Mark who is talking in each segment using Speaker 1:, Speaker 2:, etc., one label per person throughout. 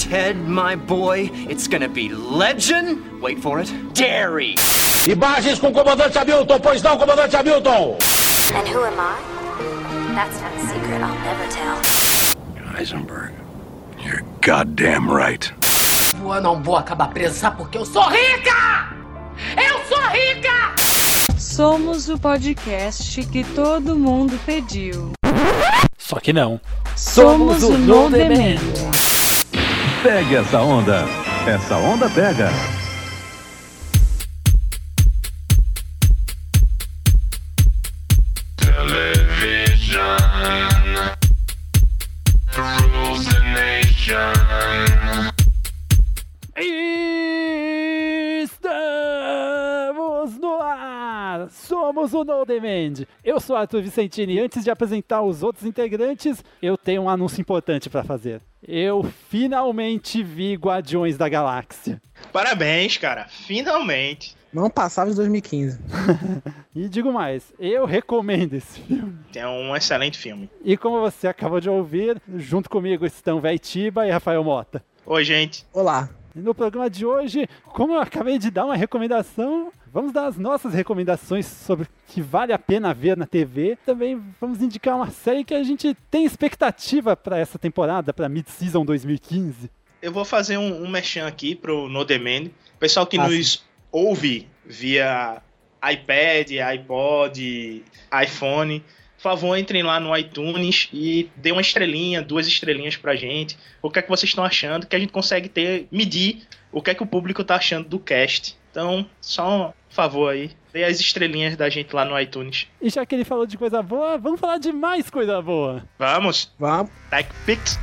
Speaker 1: Ted, my boy, it's gonna be legend. Wait for it. Dairy.
Speaker 2: Imagens com o comandante Hamilton, pois não, comandante Hamilton?
Speaker 3: And who am I? That's not a secret I'll never tell.
Speaker 4: Heisenberg, you're goddamn right.
Speaker 5: Eu não vou acabar presa, porque eu sou rica! Eu sou rica!
Speaker 6: Somos o podcast que todo mundo pediu.
Speaker 7: Só que não.
Speaker 6: Somos, o No Demand.
Speaker 8: Pegue essa onda. Essa onda pega.
Speaker 7: Somos o No Demand. Eu sou Arthur Vicentini e antes de apresentar os outros integrantes, eu tenho um anúncio importante para fazer. Eu finalmente vi Guardiões da Galáxia.
Speaker 9: Parabéns, cara. Finalmente.
Speaker 10: Não passava de 2015.
Speaker 7: E digo mais, eu recomendo esse filme.
Speaker 9: É um excelente filme.
Speaker 7: E como você acabou de ouvir, junto comigo estão Véitiba e Rafael Mota.
Speaker 9: Oi, gente.
Speaker 10: Olá.
Speaker 7: No programa de hoje, como eu acabei de dar uma recomendação, vamos dar as nossas recomendações sobre o que vale a pena ver na TV. Também vamos indicar uma série que a gente tem expectativa para essa temporada, para Mid-Season 2015.
Speaker 9: Eu vou fazer um, um merchan aqui pro No Demand. Pessoal que
Speaker 10: Ah,
Speaker 9: nos ouve via iPad, iPod, iPhone, por favor, entrem lá no iTunes e dê uma estrelinha, duas estrelinhas pra gente. O que é que vocês estão achando? Que a gente consegue ter, medir o que é que o público tá achando do cast. Então, só um favor aí, dê as estrelinhas da gente lá no iTunes.
Speaker 7: E já que ele falou de coisa boa, vamos falar de mais coisa boa.
Speaker 9: Vamos,
Speaker 10: Vamos.
Speaker 9: TechPix.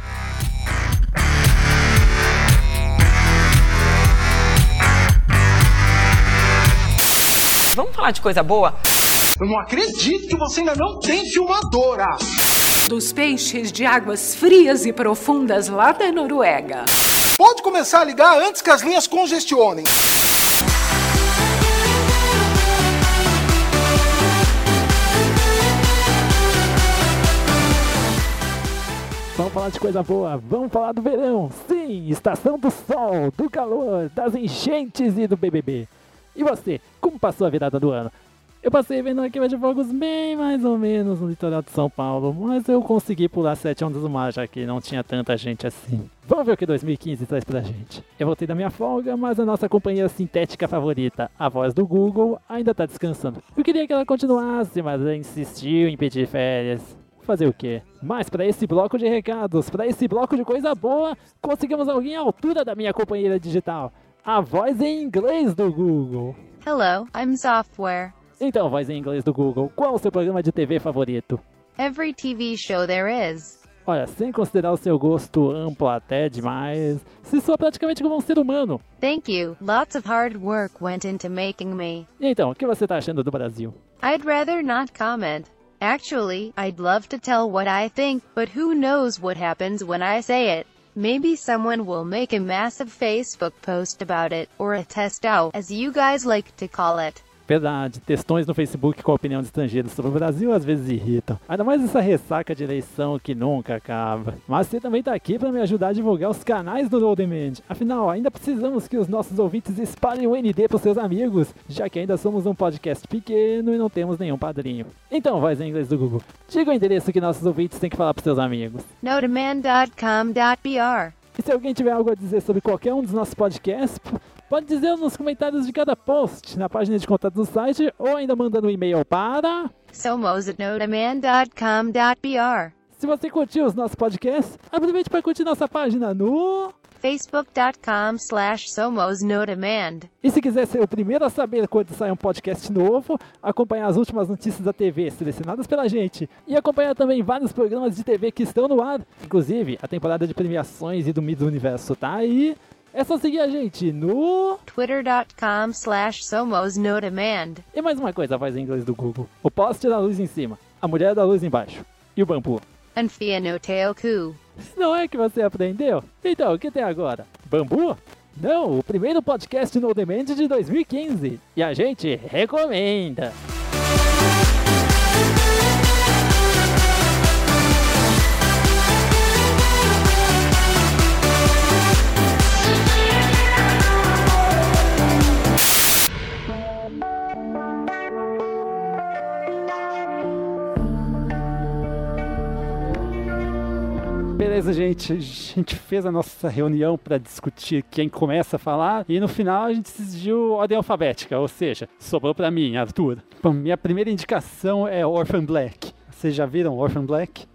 Speaker 5: Vamos falar de coisa boa?
Speaker 11: Eu não acredito que você ainda não tem filmadora.
Speaker 5: Dos peixes de águas frias e profundas lá da Noruega.
Speaker 11: Pode começar a ligar antes que as linhas congestionem.
Speaker 7: Falar de coisa boa, vamos falar do verão. Sim, estação do sol, do calor, das enchentes e do BBB. E você, como passou a virada do ano? Eu passei vendo queima de fogos bem mais ou menos no litoral de São Paulo, mas eu consegui pular sete ondas do mar, já que não tinha tanta gente assim. Vamos ver o que 2015 traz pra gente. Eu voltei da minha folga, mas a nossa companheira sintética favorita, a voz do Google, ainda tá descansando. Eu queria que ela continuasse, mas ela insistiu em pedir férias. Fazer o quê? Mas para esse bloco de recados, para esse bloco de coisa boa, conseguimos alguém à altura da minha companheira digital. A voz em inglês do Google.
Speaker 6: Hello, I'm software.
Speaker 7: Então, voz em inglês do Google, qual o seu programa de TV favorito?
Speaker 6: Every TV show there is.
Speaker 7: Olha, sem considerar o seu gosto amplo até demais, se soa praticamente como um ser humano.
Speaker 6: Thank you. Lots of hard work went into making me.
Speaker 7: E então, o que você tá achando do Brasil?
Speaker 6: I'd rather not comment. Actually, I'd love to tell what I think, but who knows what happens when I say it. Maybe someone will make a massive Facebook post about it, or a test out, as you guys like to call it.
Speaker 7: Verdade, textões no Facebook com a opinião de estrangeiros sobre o Brasil às vezes irritam. Ainda mais essa ressaca de eleição que nunca acaba. Mas você também tá aqui para me ajudar a divulgar os canais do No Demand. Afinal, ainda precisamos que os nossos ouvintes espalhem o ND pros seus amigos, já que ainda somos um podcast pequeno e não temos nenhum padrinho. Então, voz em inglês do Google, diga o endereço que nossos ouvintes têm que falar pros seus amigos.
Speaker 6: Nodemand.com.br.
Speaker 7: E se alguém tiver algo a dizer sobre qualquer um dos nossos podcasts, pode dizer nos comentários de cada post, na página de contato do site, ou ainda mandando um e-mail para...
Speaker 6: Somos at nodemand.com.br.
Speaker 7: Se você curtiu os nossos podcasts, aproveite para curtir nossa página no...
Speaker 6: Facebook.com slash Somos Nodemand.
Speaker 7: E se quiser ser o primeiro a saber quando sai um podcast novo, acompanhar as últimas notícias da TV selecionadas pela gente e acompanhar também vários programas de TV que estão no ar, inclusive a temporada de premiações e do Mids Universo tá aí. É só seguir a gente no...
Speaker 6: Twitter.com slash Somos Nodemand.
Speaker 7: E mais uma coisa, voz em inglês do Google. O poste da luz em cima, a mulher da luz embaixo e o bambu.
Speaker 6: Anfia no Teoku.
Speaker 7: Não é que você aprendeu? Então, o que tem agora? Bambu? Não, o primeiro podcast no Demand de 2015. E a gente recomenda.
Speaker 8: A gente, a gente fez a nossa reunião para discutir quem começa a falar e no final a gente decidiu ordem alfabética, ou seja, sobrou para mim, Arthur. Bom, minha primeira indicação é Orphan Black. Vocês já viram Orphan Black?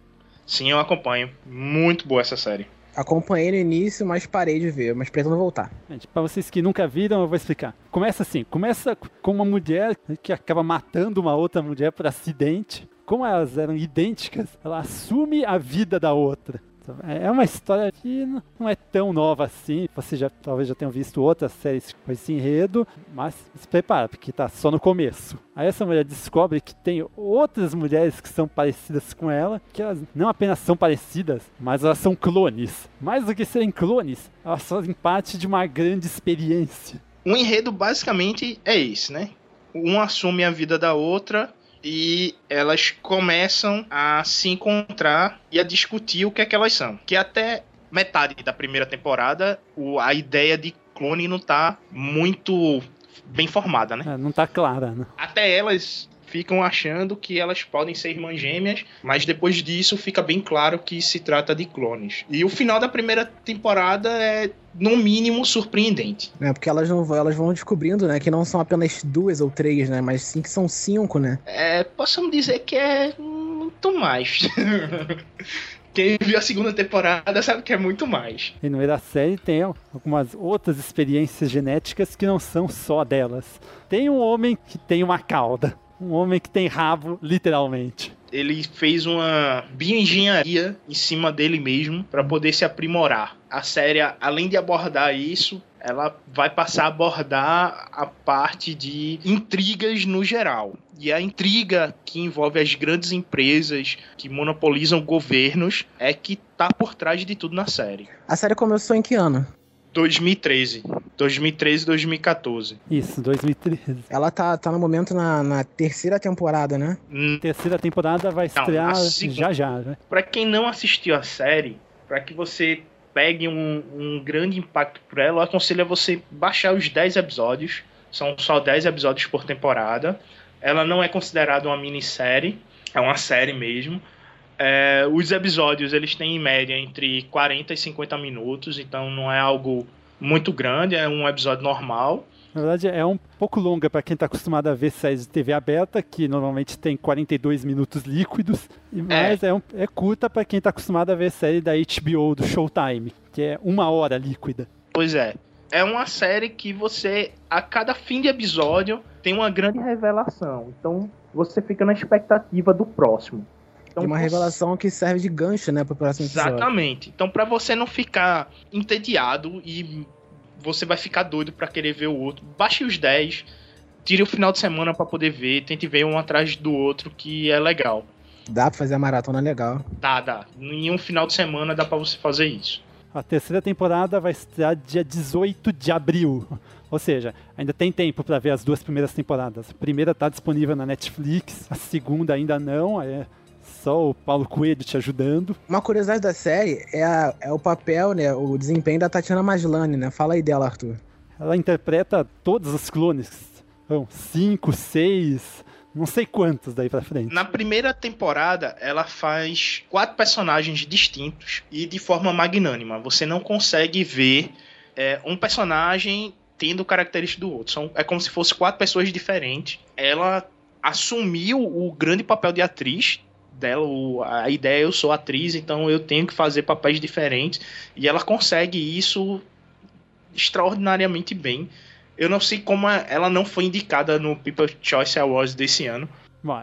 Speaker 9: Sim, eu acompanho. Muito boa essa série.
Speaker 10: Acompanhei no início, mas parei de ver, mas pretendo voltar.
Speaker 8: Gente, pra vocês que nunca viram, eu vou explicar. Começa assim, começa com uma mulher que acaba matando uma outra mulher por acidente. Como elas eram idênticas, ela assume a vida da outra. É uma história que não é tão nova assim. Você já talvez já tenha visto outras séries com esse enredo, mas se prepara, porque tá só no começo. Aí essa mulher descobre que tem outras mulheres que são parecidas com ela, que elas não apenas são parecidas, mas elas são clones. Mais do que serem clones, elas fazem parte de uma grande experiência.
Speaker 9: O enredo basicamente é esse, né? Um assume a vida da outra e elas começam a se encontrar e a discutir o que é que elas são. Que até metade da primeira temporada, o, a ideia de clone não tá muito bem formada, né?
Speaker 8: É, não tá clara, né?
Speaker 9: Até elas ficam achando que elas podem ser irmãs gêmeas, mas depois disso fica bem claro que se trata de clones. E o final da primeira temporada é no mínimo surpreendente.
Speaker 10: É, porque elas, não, elas vão descobrindo, né, que não são apenas duas ou três, né, mas sim que são cinco, né?
Speaker 9: É, possamos dizer que é muito mais. Quem viu a segunda temporada sabe que é muito mais.
Speaker 8: E no meio da série tem algumas outras experiências genéticas que não são só delas. Tem um homem que tem uma cauda. Um homem que tem rabo, literalmente.
Speaker 9: Ele fez uma bioengenharia em cima dele mesmo para poder se aprimorar. A série, além de abordar isso, ela vai passar a abordar a parte de intrigas no geral. E a intriga que envolve as grandes empresas que monopolizam governos é que tá por trás de tudo na série.
Speaker 10: A série começou em que ano?
Speaker 9: 2013. 2013 2014.
Speaker 8: Isso, 2013.
Speaker 10: Ela tá, tá no momento na, na terceira temporada, né?
Speaker 8: Hum. Terceira temporada vai estrear não, já já, né?
Speaker 9: Pra quem não assistiu a série, para que você pegue um, um grande impacto por ela, eu aconselho a você baixar os 10 episódios. São só 10 episódios por temporada. Ela não é considerada uma minissérie, é uma série mesmo. É, os episódios eles têm em média entre 40 e 50 minutos, então não é algo muito grande, é um episódio normal.
Speaker 8: Na verdade, é um pouco longa para quem está acostumado a ver séries de TV aberta, que normalmente tem 42 minutos líquidos, mas é, é, um, é curta para quem está acostumado a ver série da HBO, do Showtime, que é uma hora líquida.
Speaker 9: Pois é. É uma série que você, a cada fim de episódio, tem uma grande revelação. Então, você fica na expectativa do próximo.
Speaker 10: Então, uma revelação que serve de gancho, né, para o próximo
Speaker 9: episódio. Exatamente. Então, para você não ficar entediado e você vai ficar doido para querer ver o outro, baixe os 10, tire o final de semana para poder ver, tente ver um atrás do outro que é legal.
Speaker 10: Dá pra fazer a maratona legal.
Speaker 9: Dá, dá. Em um final de semana dá para você fazer isso.
Speaker 8: A terceira temporada vai estrear dia 18 de abril. Ou seja, ainda tem tempo para ver as duas primeiras temporadas. A primeira está disponível na Netflix, a segunda ainda não. É só o Paulo Coelho te ajudando.
Speaker 10: Uma curiosidade da série é, a, é o papel, né, o desempenho da Tatiana Maslany, né? Fala aí dela, Arthur.
Speaker 8: Ela interpreta todos os clones. São cinco, seis, não sei quantos daí pra frente.
Speaker 9: Na primeira temporada, ela faz quatro personagens distintos e de forma magnânima. Você não consegue ver é, um personagem tendo características do outro. São, é como se fosse quatro pessoas diferentes. Ela assumiu o grande papel de atriz dela, a ideia eu sou atriz, então eu tenho que fazer papéis diferentes. E ela consegue isso extraordinariamente bem. Eu não sei como ela não foi indicada no People's Choice Awards desse ano.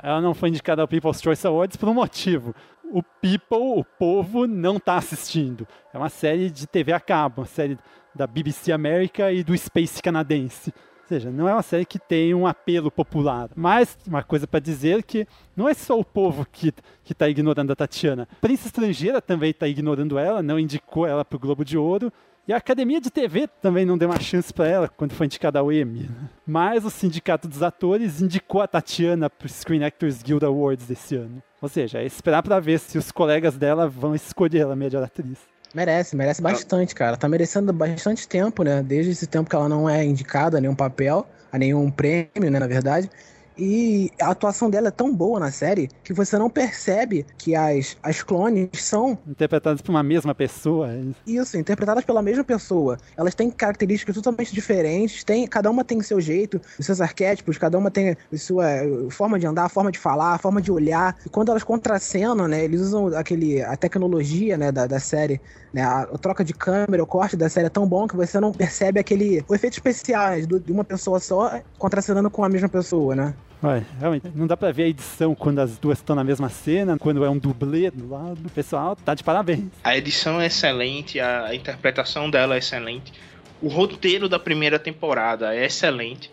Speaker 8: Ela não foi indicada ao People's Choice Awards por um motivo. O people, o povo, não está assistindo. É uma série de TV a cabo, uma série da BBC América e do Space canadense seja, não é uma série que tem um apelo popular. Mas uma coisa para dizer que não é só o povo que está ignorando a Tatiana. A imprensa estrangeira também está ignorando ela, não indicou ela para o Globo de Ouro. E a Academia de TV também não deu uma chance para ela quando foi indicada ao Emmy. Mas o Sindicato dos Atores indicou a Tatiana para o Screen Actors Guild Awards desse ano. Ou seja, é esperar para ver se os colegas dela vão escolher ela melhor atriz.
Speaker 10: Merece, merece bastante, cara. Tá merecendo bastante tempo, né? Desde esse tempo que ela não é indicada a nenhum papel, a nenhum prêmio, né, na verdade. E a atuação dela é tão boa na série que você não percebe que as, as clones são.
Speaker 8: Interpretadas por uma mesma pessoa. é
Speaker 10: Isso, interpretadas pela mesma pessoa. Elas têm características totalmente diferentes, tem, cada uma tem seu jeito, os seus arquétipos, cada uma tem a sua eh, forma de andar, a forma de falar, a forma de olhar. E quando elas contracenam, né, eles usam aquele, a tecnologia né, da, da série, né, a, a troca de câmera, o corte da série é tão bom que você não percebe aquele o efeito especial de uma pessoa só contracenando com a mesma pessoa, né?
Speaker 8: Ué, realmente, não dá pra ver a edição quando as duas estão na mesma cena, quando é um dublê do lado. Pessoal tá de parabéns.
Speaker 9: A edição é excelente, a interpretação dela é excelente. O roteiro da primeira temporada é excelente.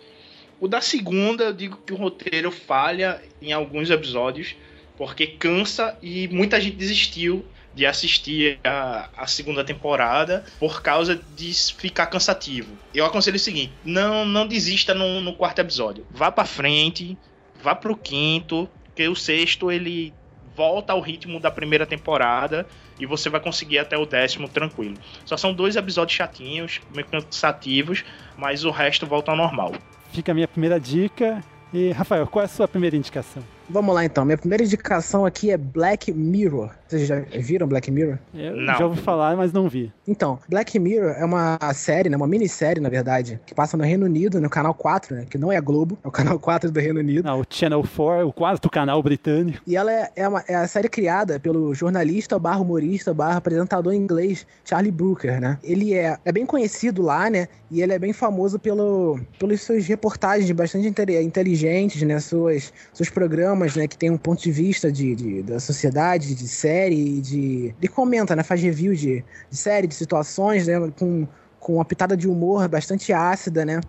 Speaker 9: O da segunda, eu digo que o roteiro falha em alguns episódios, porque cansa e muita gente desistiu de assistir a, a, segunda temporada por causa de ficar cansativo. Eu aconselho o seguinte: não, não desista no, no quarto episódio. Vá para frente, vá pro quinto, porque o sexto ele volta ao ritmo da primeira temporada e você vai conseguir até o décimo tranquilo. Só são dois episódios chatinhos, meio cansativos, mas o resto volta ao normal.
Speaker 8: Fica a minha primeira dica. E, Rafael, qual é a sua primeira indicação?
Speaker 10: Vamos lá então. Minha primeira indicação aqui é Black Mirror. Vocês já viram Black Mirror?
Speaker 8: Eu não. já ouvi falar, mas não vi.
Speaker 10: Então, Black Mirror é uma série, né, uma minissérie, na verdade, que passa no Reino Unido, no canal 4, né, que não é a Globo, é o canal 4 do Reino Unido.
Speaker 8: Não, o Channel 4, o quarto canal britânico.
Speaker 10: E ela é, é, uma, é a série criada pelo jornalista barra humorista barra apresentador inglês Charlie Brooker, né? Ele é, é bem conhecido lá, né? E ele é bem famoso pelo, pelos seus reportagens bastante inteligentes, né? Suas, seus programas, né? Que tem um ponto de vista de, de da sociedade, de série, de... Ele comenta, né? Faz review de, de série, de situações, né? Com, com uma pitada de humor bastante ácida, né?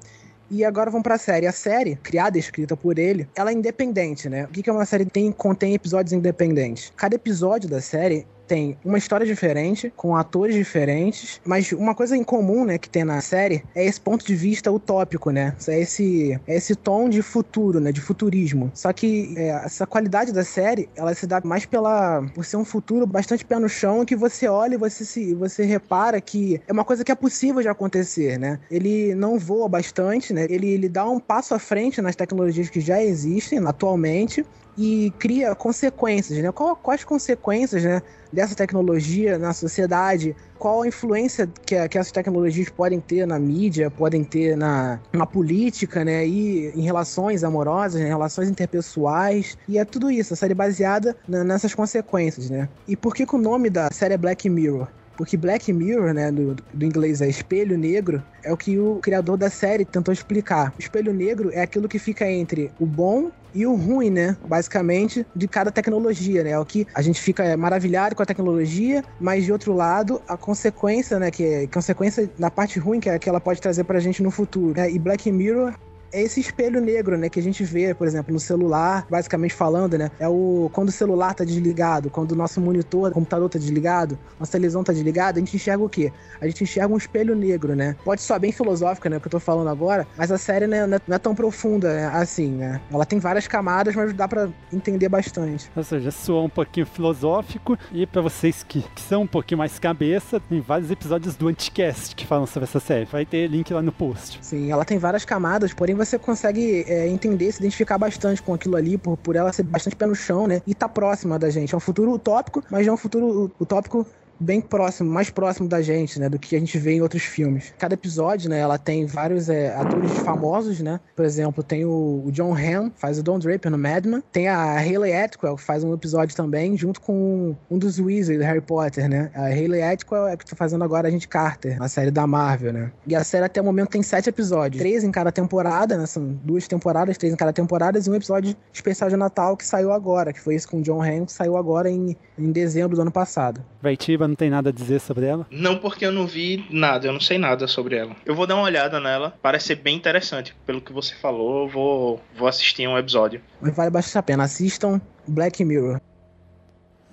Speaker 10: E agora vamos pra série. A série, criada e escrita por ele, ela é independente, né? O que é uma série que tem, contém episódios independentes? Cada episódio da série tem uma história diferente, com atores diferentes, mas uma coisa em comum, né, que tem na série é esse ponto de vista utópico, né? É esse, é esse tom de futuro, né, de futurismo. Só que é, essa qualidade da série, ela se dá mais pela por ser um futuro bastante pé no chão, que você olha e você se você repara que é uma coisa que é possível de acontecer, né? Ele não voa bastante, né? Ele, ele dá um passo à frente nas tecnologias que já existem atualmente e cria consequências, né? Qual, quais consequências, né, dessa tecnologia na sociedade? Qual a influência que, que essas tecnologias podem ter na mídia, podem ter na, na política, né? E em relações amorosas, em relações interpessoais. E é tudo isso, a série baseada na, nessas consequências, né? E por que, que o nome da série é Black Mirror? Porque Black Mirror, né, do, do, inglês é espelho negro, é o que o criador da série tentou explicar. O espelho negro é aquilo que fica entre o bom e o ruim, né? Basicamente, de cada tecnologia, né? É o que a gente fica maravilhado com a tecnologia, mas de outro lado, a consequência, né? Que é consequência da parte ruim que, é, que ela pode trazer pra gente no futuro. Né? E Black Mirror é esse espelho negro, né, que a gente vê, por exemplo, no celular, basicamente falando, né, é o quando o celular tá desligado, quando o nosso monitor, o computador tá desligado, nossa televisão tá desligada, a gente enxerga o quê? A gente enxerga um espelho negro, né? Pode soar bem filosófica, né, o que eu tô falando agora, mas a série né, não é tão profunda né, assim, né? Ela tem várias camadas, mas dá para entender bastante.
Speaker 8: Ou seja, soa um pouquinho filosófico e para vocês que, que, são um pouquinho mais cabeça, tem vários episódios do Anticast que falam sobre essa série. Vai ter link lá no post.
Speaker 10: Sim, ela tem várias camadas, porém você consegue é, entender, se identificar bastante com aquilo ali, por, por ela ser bastante pé no chão, né? E tá próxima da gente. É um futuro utópico, mas é um futuro utópico bem próximo, mais próximo da gente, né, do que a gente vê em outros filmes. Cada episódio, né, ela tem vários é, atores famosos, né, por exemplo, tem o, o John Hamm, faz o Don Draper no Mad Men, tem a Hayley Atwell, que faz um episódio também, junto com um dos Weasley do Harry Potter, né, a Hayley Atwell é que tá fazendo agora a gente Carter, na série da Marvel, né, e a série até o momento tem sete episódios, três em cada temporada, né, são duas temporadas, três em cada temporada, e um episódio especial de Natal que saiu agora, que foi esse com o John Hamm, que saiu agora em, em dezembro do ano passado.
Speaker 8: Vaitiba não tem nada a dizer sobre ela?
Speaker 9: Não, porque eu não vi nada, eu não sei nada sobre ela. Eu vou dar uma olhada nela, parece ser bem interessante. Pelo que você falou, eu vou, vou assistir um episódio.
Speaker 10: Mas vale bastante a pena, assistam Black Mirror.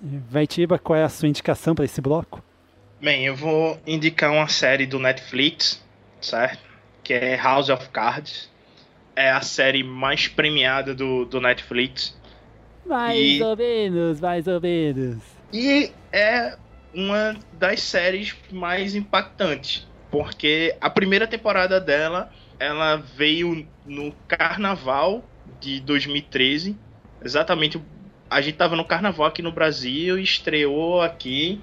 Speaker 8: Vaitiba, qual é a sua indicação para esse bloco?
Speaker 9: Bem, eu vou indicar uma série do Netflix, certo? Que é House of Cards. É a série mais premiada do, do Netflix.
Speaker 8: Mais e... ou menos, mais ou menos.
Speaker 9: E é uma das séries mais impactantes, porque a primeira temporada dela ela veio no carnaval de 2013. Exatamente, a gente tava no carnaval aqui no Brasil, estreou aqui.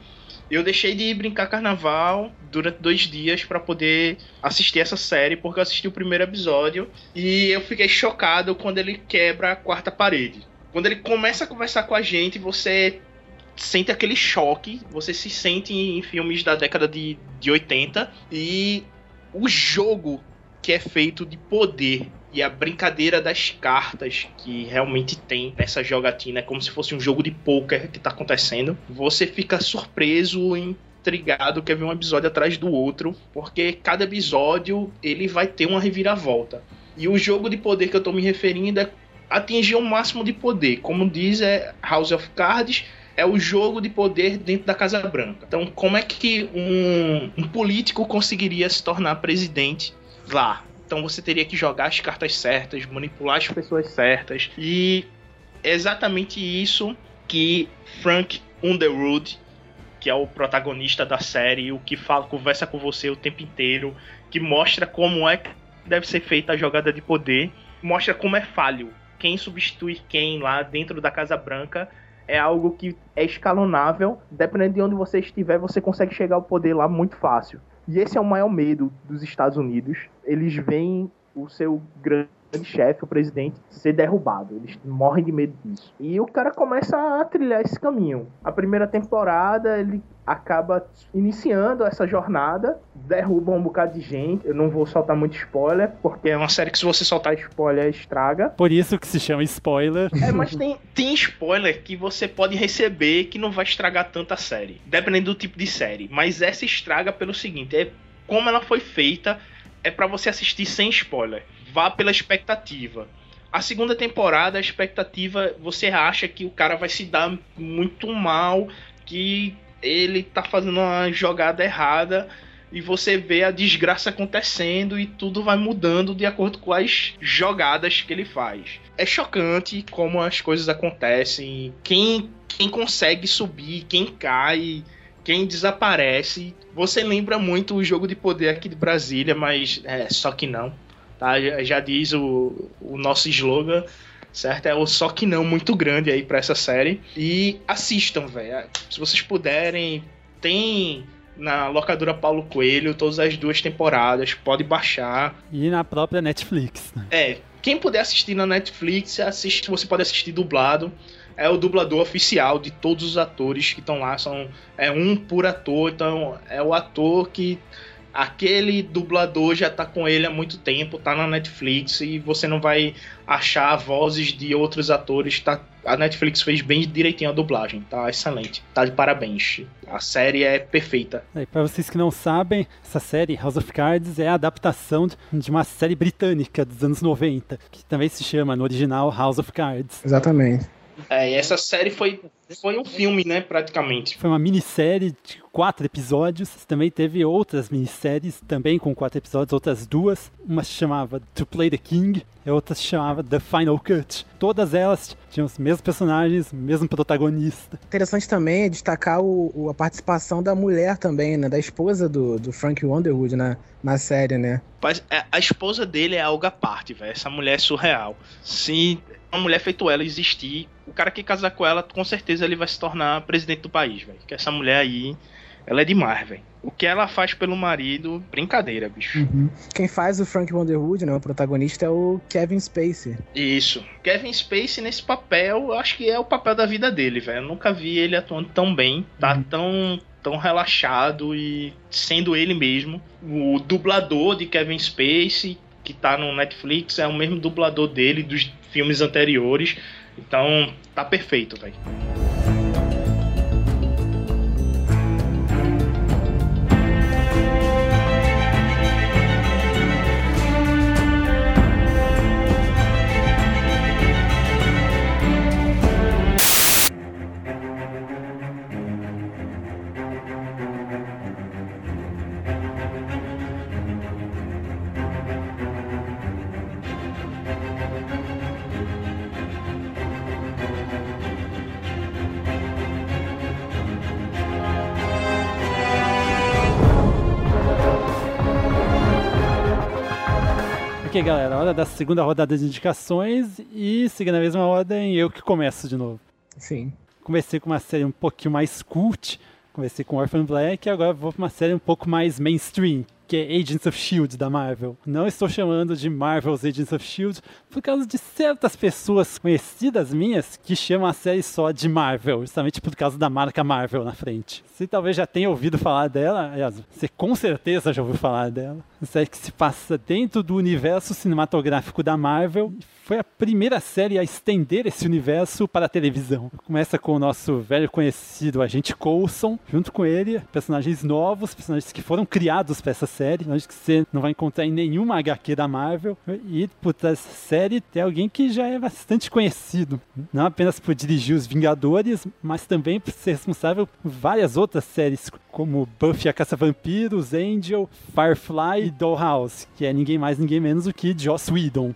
Speaker 9: Eu deixei de brincar carnaval durante dois dias para poder assistir essa série, porque eu assisti o primeiro episódio e eu fiquei chocado quando ele quebra a quarta parede. Quando ele começa a conversar com a gente, você sente aquele choque, você se sente em filmes da década de, de 80 e o jogo que é feito de poder e a brincadeira das cartas que realmente tem essa jogatina é como se fosse um jogo de poker que tá acontecendo. Você fica surpreso, intrigado, quer ver um episódio atrás do outro, porque cada episódio ele vai ter uma reviravolta. E o jogo de poder que eu tô me referindo é atingir o máximo de poder. Como diz é House of Cards, é o jogo de poder dentro da Casa Branca. Então, como é que um, um político conseguiria se tornar presidente lá? Então você teria que jogar as cartas certas, manipular as pessoas certas. E é exatamente isso que Frank Underwood, que é o protagonista da série, o que fala, conversa com você o tempo inteiro, que mostra como é que deve ser feita a jogada de poder, mostra como é falho. Quem substitui quem lá dentro da Casa Branca é algo que é escalonável. Dependendo de onde você estiver, você consegue chegar ao poder lá muito fácil. E esse é o maior medo dos Estados Unidos. Eles veem o seu grande chefe, o presidente, ser derrubado. Eles morrem de medo disso. E o cara começa a trilhar esse caminho. A primeira temporada, ele acaba iniciando essa jornada, derruba um bocado de gente. Eu não vou soltar muito spoiler, porque é uma série que se você soltar spoiler, estraga.
Speaker 8: Por isso que se chama spoiler.
Speaker 9: É, mas tem, tem spoiler que você pode receber que não vai estragar tanta série, dependendo do tipo de série. Mas essa estraga pelo seguinte, é como ela foi feita, é para você assistir sem spoiler. Vá pela expectativa. A segunda temporada, a expectativa, você acha que o cara vai se dar muito mal, que ele tá fazendo uma jogada errada e você vê a desgraça acontecendo e tudo vai mudando de acordo com as jogadas que ele faz. É chocante como as coisas acontecem, quem, quem consegue subir, quem cai, quem desaparece. Você lembra muito o jogo de poder aqui de Brasília, mas é, só que não. Tá? Já, diz o, o nosso slogan certo? É o só que não muito grande aí para essa série. E assistam, velho. Se vocês puderem, tem na locadora Paulo Coelho todas as duas temporadas, pode baixar.
Speaker 8: E na própria Netflix. Né?
Speaker 9: É, quem puder assistir na Netflix, assiste, você pode assistir dublado. É o dublador oficial de todos os atores que estão lá, são é um por ator, então é o ator que aquele dublador já tá com ele há muito tempo, tá na Netflix e você não vai achar vozes de outros atores, tá? A Netflix fez bem direitinho a dublagem, tá excelente. Tá de parabéns. A série é perfeita.
Speaker 8: É, para vocês que não sabem, essa série House of Cards é a adaptação de uma série britânica dos anos 90, que também se chama no original House of Cards.
Speaker 10: Exatamente.
Speaker 9: É, e essa série foi, foi um filme, né, praticamente.
Speaker 8: Foi uma minissérie de quatro episódios. Também teve outras minisséries, também com quatro episódios, outras duas. Uma se chamava To Play the King, e outra se chamava The Final Cut. Todas elas tinham os mesmos personagens, mesmo protagonista.
Speaker 10: Interessante também é destacar o, o, a participação da mulher também, né? Da esposa do, do Frank Underwood na, na série, né?
Speaker 9: Mas é, a esposa dele é algo à parte, velho. Essa mulher é surreal. Se uma mulher feito ela existir, o cara que casar com ela, com certeza ele vai se tornar presidente do país, velho. Que essa mulher aí, ela é demais, velho. O que ela faz pelo marido, brincadeira, bicho.
Speaker 10: Uhum. Quem faz o Frank Underwood, né, o protagonista, é o Kevin Spacey.
Speaker 9: Isso. Kevin Spacey nesse papel, acho que é o papel da vida dele, velho. Eu nunca vi ele atuando tão bem, tá uhum. tão tão relaxado e sendo ele mesmo. O dublador de Kevin Spacey, que tá no Netflix, é o mesmo dublador dele dos filmes anteriores. Então, tá perfeito, velho.
Speaker 8: Ok, galera, hora da segunda rodada de indicações e seguindo a mesma ordem, eu que começo de novo.
Speaker 10: Sim.
Speaker 8: Comecei com uma série um pouquinho mais cult, comecei com Orphan Black e agora vou para uma série um pouco mais mainstream, que é Agents of Shield da Marvel. Não estou chamando de Marvel's Agents of Shield por causa de certas pessoas conhecidas minhas que chamam a série só de Marvel, justamente por causa da marca Marvel na frente. Você talvez já tenha ouvido falar dela, aliás, você com certeza já ouviu falar dela. Uma série que se passa dentro do universo cinematográfico da Marvel. Foi a primeira série a estender esse universo para a televisão. Começa com o nosso velho conhecido agente Coulson, junto com ele, personagens novos, personagens que foram criados para essa série, personagens que você não vai encontrar em nenhuma HQ da Marvel. E por trás dessa série tem alguém que já é bastante conhecido, não apenas por dirigir os Vingadores, mas também por ser responsável por várias outras séries, como Buffy a Caça-Vampiros, Angel, Firefly e Dollhouse, que é ninguém mais, ninguém menos do que Joss Whedon.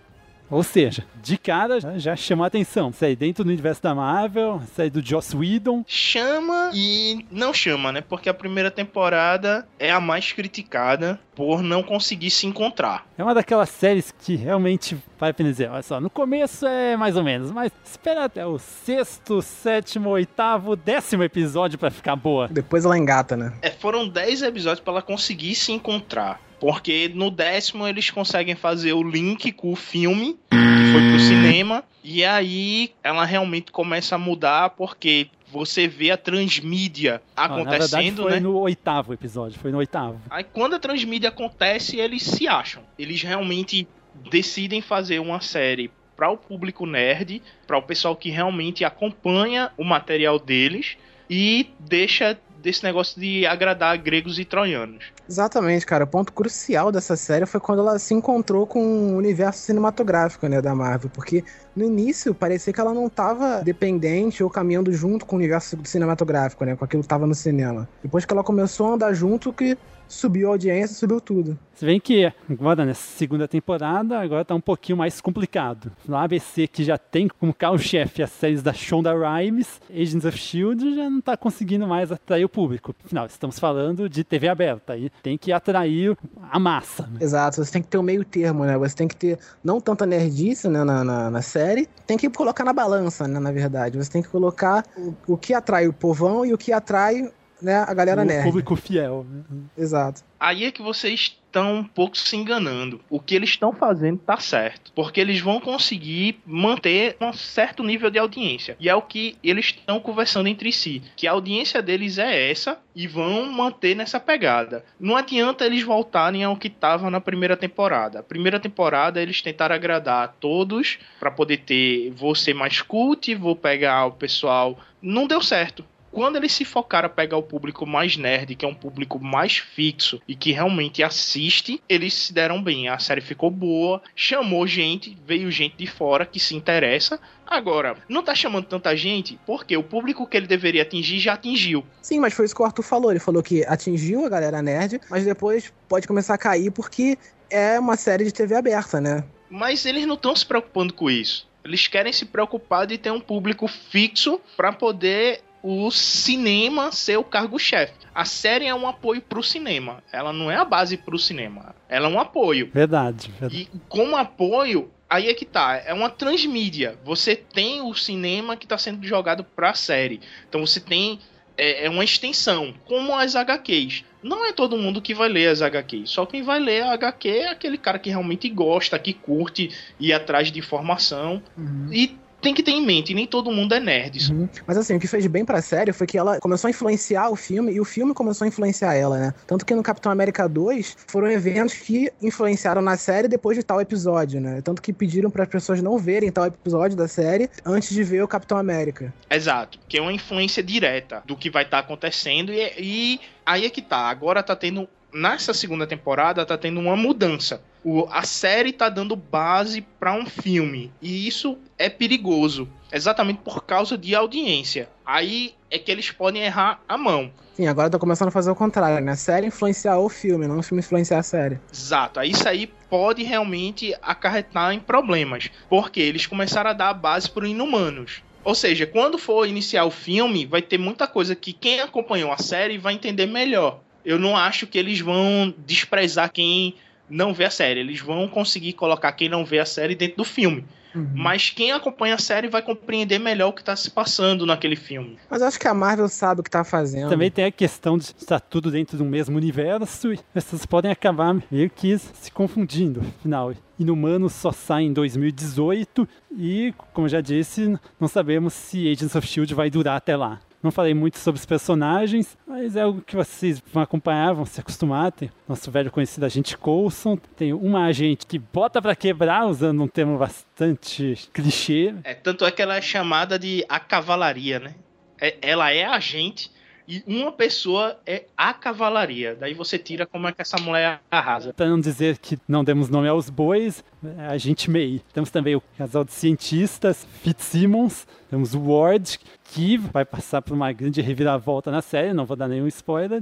Speaker 8: Ou seja, de cara já, chamou a atenção. Sair dentro do universo da Marvel, sair do Joss Whedon.
Speaker 9: Chama e não chama, né? Porque a primeira temporada é a mais criticada por não conseguir se encontrar.
Speaker 8: É uma daquelas séries que realmente vai a dizer, olha só, no começo é mais ou menos, mas espera até o sexto, sétimo, oitavo, décimo episódio para ficar boa.
Speaker 10: Depois ela engata, né?
Speaker 9: É, foram dez episódios para ela conseguir se encontrar. Porque no décimo eles conseguem fazer o link com o filme, que foi pro cinema, e aí ela realmente começa a mudar, porque você vê a transmídia acontecendo,
Speaker 8: ah, na verdade foi
Speaker 9: né?
Speaker 8: no oitavo episódio, foi no oitavo.
Speaker 9: Aí quando a transmídia acontece, eles se acham. Eles realmente decidem fazer uma série para o público nerd, para o pessoal que realmente acompanha o material deles e deixa desse negócio de agradar gregos e troianos.
Speaker 10: Exatamente, cara. O ponto crucial dessa série foi quando ela se encontrou com o universo cinematográfico, né, da Marvel, porque no início parecia que ela não estava dependente ou caminhando junto com o universo cinematográfico, né, com aquilo que estava no cinema. Depois que ela começou a andar junto, que subiu a audiência, subiu tudo.
Speaker 8: Você vê que agora nessa segunda temporada, agora tá um pouquinho mais complicado. No ABC, que já tem como carro-chefe as séries da Shonda Rhimes, Agents of S.H.I.E.L.D. já não tá conseguindo mais atrair o público. Afinal, estamos falando de TV aberta, aí tem que atrair a massa. Né?
Speaker 10: Exato, você tem que ter o um meio termo, né? Você tem que ter não tanta nerdice né, na, na, na, série, tem que colocar na balança, né, na verdade. Você tem que colocar o, o que atrai o povão e o que atrai né, a galera
Speaker 8: o
Speaker 10: nerd.
Speaker 8: público fiel. Né?
Speaker 10: Exato.
Speaker 9: Aí é que vocês estão um pouco se enganando. O que eles estão fazendo tá certo. Porque eles vão conseguir manter um certo nível de audiência. E é o que eles estão conversando entre si. Que a audiência deles é essa e vão manter nessa pegada. Não adianta eles voltarem ao que estava na primeira temporada. A primeira temporada eles tentaram agradar a todos para poder ter vou ser mais cult, vou pegar o pessoal. Não deu certo quando eles se focaram a pegar o público mais nerd, que é um público mais fixo e que realmente assiste, eles se deram bem. A série ficou boa, chamou gente, veio gente de fora que se interessa. Agora, não tá chamando tanta gente porque o público que ele deveria atingir já atingiu.
Speaker 10: Sim, mas foi isso que o Arthur falou. Ele falou que atingiu a galera nerd, mas depois pode começar a cair porque é uma série de TV aberta, né?
Speaker 9: Mas eles não estão se preocupando com isso. Eles querem se preocupar de ter um público fixo para poder o cinema ser o cargo-chefe. A série é um apoio pro cinema. Ela não é a base pro cinema. Ela é um apoio.
Speaker 8: Verdade. verdade.
Speaker 9: E como apoio, aí é que tá. É uma transmídia. Você tem o cinema que está sendo jogado pra série. Então você tem. É, é uma extensão. Como as HQs não é todo mundo que vai ler as HQs. Só quem vai ler a HQ é aquele cara que realmente gosta, que curte ir atrás de informação. Uhum. E tem que ter em mente, nem todo mundo é nerd.
Speaker 10: Uhum. Mas assim, o que fez bem pra série foi que ela começou a influenciar o filme e o filme começou a influenciar ela, né? Tanto que no Capitão América 2 foram eventos que influenciaram na série depois de tal episódio, né? Tanto que pediram para as pessoas não verem tal episódio da série antes de ver o Capitão América.
Speaker 9: Exato, que é uma influência direta do que vai estar tá acontecendo e, e aí é que tá. Agora tá tendo nessa segunda temporada tá tendo uma mudança. O, a série tá dando base para um filme. E isso é perigoso. Exatamente por causa de audiência. Aí é que eles podem errar a mão.
Speaker 10: Sim, agora tá começando a fazer o contrário, né? A série influenciar o filme, não o filme influenciar a série.
Speaker 9: Exato. Aí isso aí pode realmente acarretar em problemas. Porque eles começaram a dar a base pro Inumanos. Ou seja, quando for iniciar o filme, vai ter muita coisa que quem acompanhou a série vai entender melhor eu não acho que eles vão desprezar quem não vê a série. Eles vão conseguir colocar quem não vê a série dentro do filme.
Speaker 10: Uhum.
Speaker 9: Mas quem acompanha a série vai compreender melhor o que tá se passando naquele filme.
Speaker 10: Mas eu acho que a Marvel sabe o que tá fazendo.
Speaker 8: Também tem a questão de estar tudo dentro do mesmo universo e essas podem acabar meio que se confundindo, afinal. Inumano só sai em 2018 e, como já disse, não sabemos se Agents of S.H.I.E.L.D. vai durar até lá. Não falei muito sobre os personagens, mas é algo que vocês vão acompanhar, vão se acostumar. Tem nosso velho conhecido agente Coulson, tem uma agente que bota para quebrar, usando um termo bastante clichê.
Speaker 9: É, tanto é que ela é chamada de a cavalaria, né? É, ela é agente e uma pessoa é a cavalaria. Daí você tira como é que essa mulher arrasa.
Speaker 8: Para não dizer que não demos nome aos bois, é a gente May. Temos também o casal de cientistas, Fitzsimmons, temos o Ward, que vai passar por uma grande reviravolta na série, não vou dar nenhum spoiler.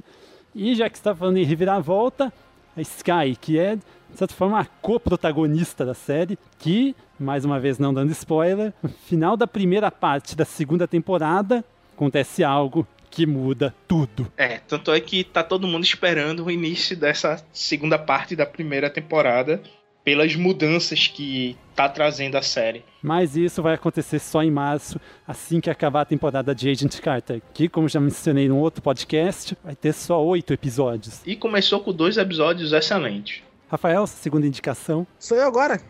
Speaker 8: E já que está falando em reviravolta, a Sky, que é, de certa forma, a co-protagonista da série, que, mais uma vez não dando spoiler, no final da primeira parte da segunda temporada, acontece algo que muda tudo.
Speaker 9: É, tanto é que tá todo mundo esperando o início dessa segunda parte da primeira temporada pelas mudanças que tá trazendo a série.
Speaker 8: Mas isso vai acontecer só em março, assim que acabar a temporada de Agent Carter, que, como já mencionei num outro podcast, vai ter só oito episódios.
Speaker 9: E começou com dois episódios excelentes.
Speaker 8: Rafael, segunda indicação.
Speaker 10: Sou eu agora.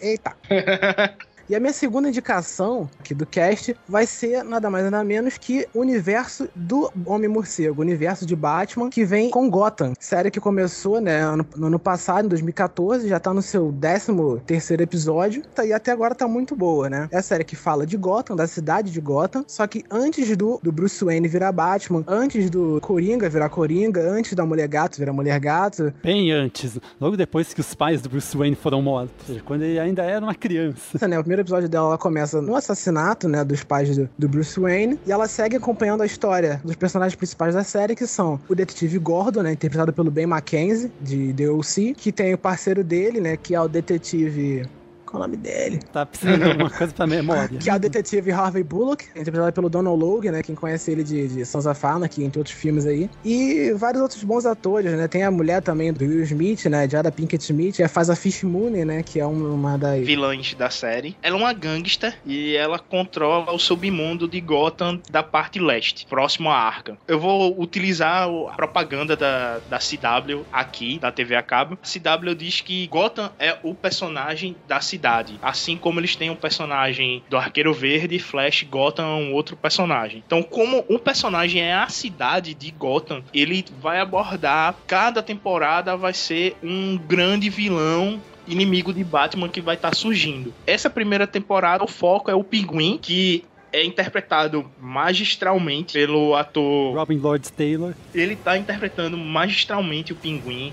Speaker 10: Eita. E a minha segunda indicação aqui do cast vai ser nada mais nada menos que o universo do Homem-Morcego, o universo de Batman, que vem com Gotham. Série que começou, né, no, no ano passado, em 2014, já tá no seu 13 terceiro episódio, tá, e até agora tá muito boa, né? É a série que fala de Gotham, da cidade de Gotham, só que antes do, do Bruce Wayne virar Batman, antes do Coringa virar Coringa, antes da Mulher Gato virar Mulher Gato.
Speaker 8: Bem antes, logo depois que os pais do Bruce Wayne foram mortos, quando ele ainda era uma criança.
Speaker 10: Né, o primeiro episódio dela ela começa no assassinato, né, dos pais do, do, Bruce Wayne, e ela segue acompanhando a história dos personagens principais da série, que são o detetive Gordon, né, interpretado pelo Ben Mackenzie, de The O.C., que tem o parceiro dele, né, que é o detetive qual é o nome dele?
Speaker 8: Tá precisando de alguma coisa pra memória.
Speaker 10: que é o detetive Harvey Bullock, interpretado pelo Donald Logue, né? Quem conhece ele de, de Sons of Anarchy, entre outros filmes aí. E vários outros bons atores, né? Tem a mulher também do Will Smith, né? Jada Pinkett Smith, que faz a Fish Moon, né? Que é uma das...
Speaker 9: Vilãs da série. Ela é uma gangster e ela controla o submundo de Gotham da parte leste, próximo à Arkham. Eu vou utilizar a propaganda da, da CW aqui, da TV a cabo. A CW diz que Gotham é o personagem da cidade cidade. Assim como eles têm um personagem do Arqueiro Verde, Flash, Gotham é um outro personagem. Então, como o personagem é a cidade de Gotham, ele vai abordar cada temporada vai ser um grande vilão inimigo de Batman que vai estar tá surgindo. Essa primeira temporada, o foco é o Pinguim, que é interpretado magistralmente pelo ator
Speaker 8: Robin Lord Taylor.
Speaker 9: Ele está interpretando magistralmente o Pinguim,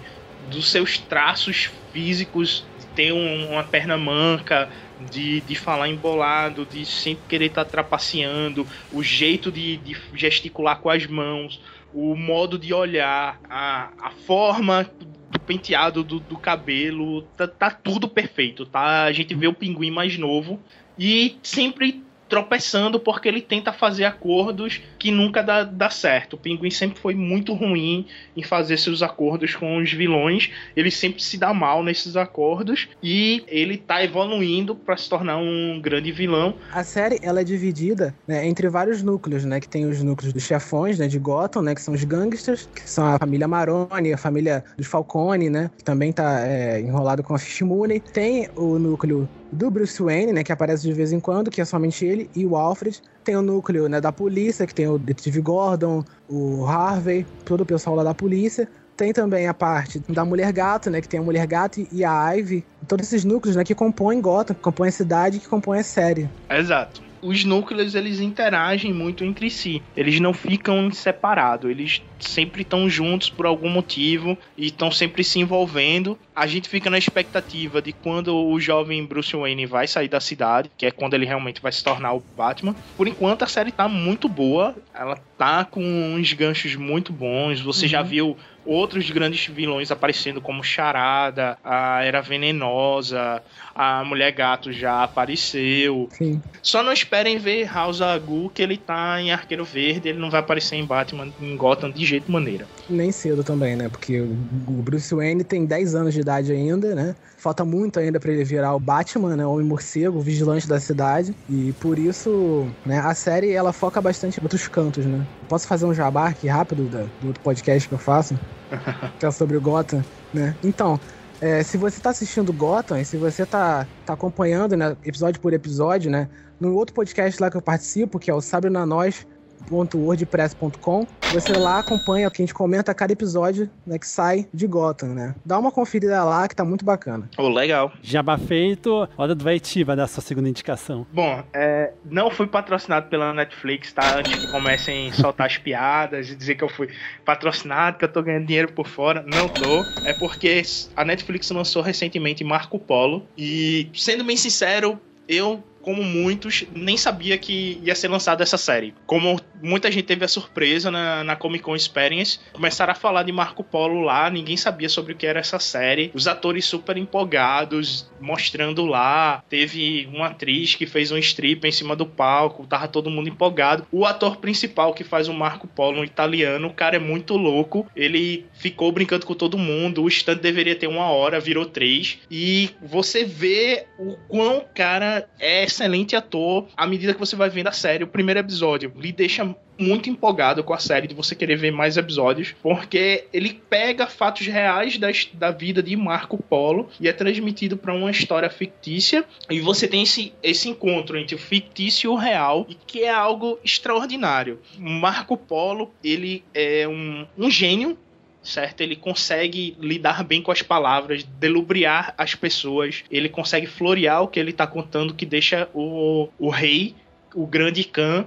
Speaker 9: dos seus traços físicos ter um, uma perna manca, de, de falar embolado, de sempre querer estar tá trapaceando, o jeito de, de gesticular com as mãos, o modo de olhar, a, a forma do penteado do, do cabelo, tá, tá, tudo perfeito, tá? A gente vê o pinguim mais novo e sempre tropeçando porque ele tenta fazer acordos que nunca dá, dá certo. O Pinguim sempre foi muito ruim em fazer seus acordos com os vilões. Ele sempre se dá mal nesses acordos e ele tá evoluindo para se tornar um grande vilão.
Speaker 10: A série ela é dividida né, entre vários núcleos, né? Que tem os núcleos dos chefões, né? De Gotham, né? Que são os gangsters, que são a família Maroni, a família dos Falcone, né? Que também tá é, enrolado com a Fish Mooney. Tem o núcleo do Bruce Wayne, né, que aparece de vez em quando, que é somente ele, e o Alfred. Tem o núcleo né, da polícia, que tem o detetive Gordon, o Harvey, todo o pessoal lá da polícia. Tem também a parte da Mulher Gato, né, que tem a Mulher Gato e a Ivy. Todos esses núcleos, né, que compõem Gotham, que compõem a cidade, que compõem a série.
Speaker 9: Exato os núcleos eles interagem muito entre si. Eles não ficam separados, eles sempre estão juntos por algum motivo e estão sempre se envolvendo. A gente fica na expectativa de quando o jovem Bruce Wayne vai sair da cidade, que é quando ele realmente vai se tornar o Batman. Por enquanto a série tá muito boa, ela tá com uns ganchos muito bons. Você uhum. já viu outros grandes vilões aparecendo, como Charada, a Era Venenosa, a Mulher Gato já apareceu.
Speaker 10: Sim.
Speaker 9: Só não esperem ver House Agu, que ele tá em Arqueiro Verde, ele não vai aparecer em Batman, em Gotham de jeito maneira.
Speaker 10: Nem cedo também, né? Porque o Bruce Wayne tem 10 anos de idade ainda, né? Falta muito ainda para ele virar o Batman, né? O Homem Morcego, o vigilante da cidade. E por isso, né? A série, ela foca bastante em outros cantos, né? Posso fazer um jabá aqui rápido do outro podcast que eu faço? que é sobre o Gotham, né? Então, é, se você está assistindo Gotham, e se você está tá acompanhando, né, episódio por episódio, né, no outro podcast lá que eu participo, que é o Sabe na Nós, wordpress.com. Você lá acompanha, que a gente comenta cada episódio né, que sai de Gotham, né? Dá uma conferida lá que tá muito bacana.
Speaker 9: Oh, legal.
Speaker 8: Jabá feito, hora do Vaiti vai dar sua segunda indicação.
Speaker 9: Bom, é, não fui patrocinado pela Netflix, tá? Antes que comecem a soltar as piadas e dizer que eu fui patrocinado, que eu tô ganhando dinheiro por fora. Não tô. É porque a Netflix lançou recentemente Marco Polo. E, sendo bem sincero, eu como muitos, nem sabia que ia ser lançada essa série. Como muita gente teve a surpresa na, na Comic Con Experience, começaram a falar de Marco Polo lá, ninguém sabia sobre o que era essa série. Os atores super empolgados, mostrando lá. Teve uma atriz que fez um strip em cima do palco, tava todo mundo empolgado. O ator principal que faz o Marco Polo, um italiano, o cara é muito louco. Ele ficou brincando com todo mundo. O stand deveria ter uma hora, virou três. E você vê o quão cara é excelente ator à medida que você vai vendo a série. O primeiro episódio lhe deixa muito empolgado com a série, de você querer ver mais episódios, porque ele pega fatos reais da, da vida de Marco Polo e é transmitido para uma história fictícia. E você tem esse, esse encontro entre o fictício e o real, e que é algo extraordinário. Marco Polo, ele é um, um gênio certo? Ele consegue lidar bem com as palavras, delubriar as pessoas, ele consegue florear o que ele está contando, que deixa o, o rei, o grande Khan,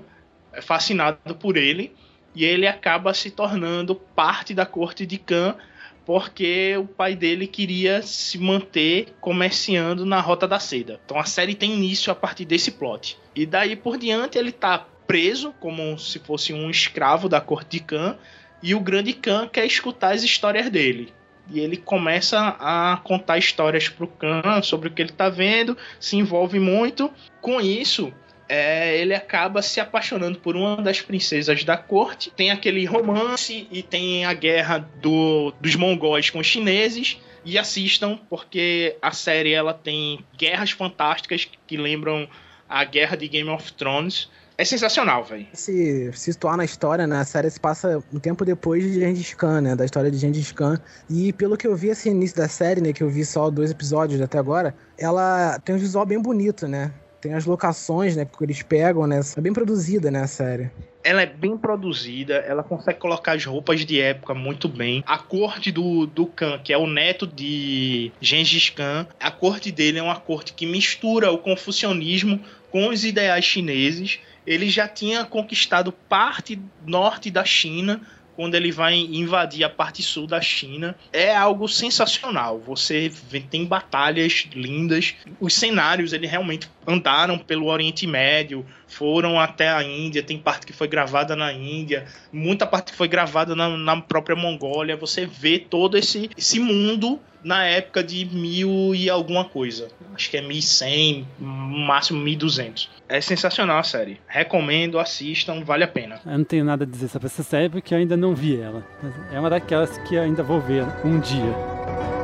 Speaker 9: fascinado por ele, e ele acaba se tornando parte da corte de Khan, porque o pai dele queria se manter comerciando na Rota da Seda. Então a série tem início a partir desse plot. E daí por diante ele está preso como se fosse um escravo da corte de Khan, e o grande Khan quer escutar as histórias dele. E ele começa a contar histórias pro Khan sobre o que ele tá vendo, se envolve muito. Com isso, é, ele acaba se apaixonando por uma das princesas da corte. Tem aquele romance e tem a guerra do, dos mongóis com os chineses. E assistam, porque a série ela tem guerras fantásticas que lembram a guerra de Game of Thrones. É sensacional, velho.
Speaker 10: Se, se situar na história, né? A série se passa um tempo depois de Gengis Khan, né? Da história de Gengis Khan. E pelo que eu vi, assim, no início da série, né? Que eu vi só dois episódios até agora, ela tem um visual bem bonito, né? Tem as locações, né? Que eles pegam, né? É bem produzida, né? A série
Speaker 9: ela é bem produzida, ela consegue colocar as roupas de época muito bem. A corte do, do Khan, que é o neto de Gengis Khan, a corte dele é uma corte que mistura o confucionismo com os ideais chineses ele já tinha conquistado parte norte da China quando ele vai invadir a parte sul da China. É algo sensacional. Você tem batalhas lindas. Os cenários, ele realmente andaram pelo Oriente Médio, foram até a Índia, tem parte que foi gravada na Índia, muita parte que foi gravada na, na própria Mongólia. Você vê todo esse, esse mundo na época de mil e alguma coisa. Acho que é 1100, máximo 1200. É sensacional a série. Recomendo, assistam, vale a pena.
Speaker 8: Eu não tenho nada a dizer sobre essa série porque eu ainda não vi ela. É uma daquelas que ainda vou ver um dia.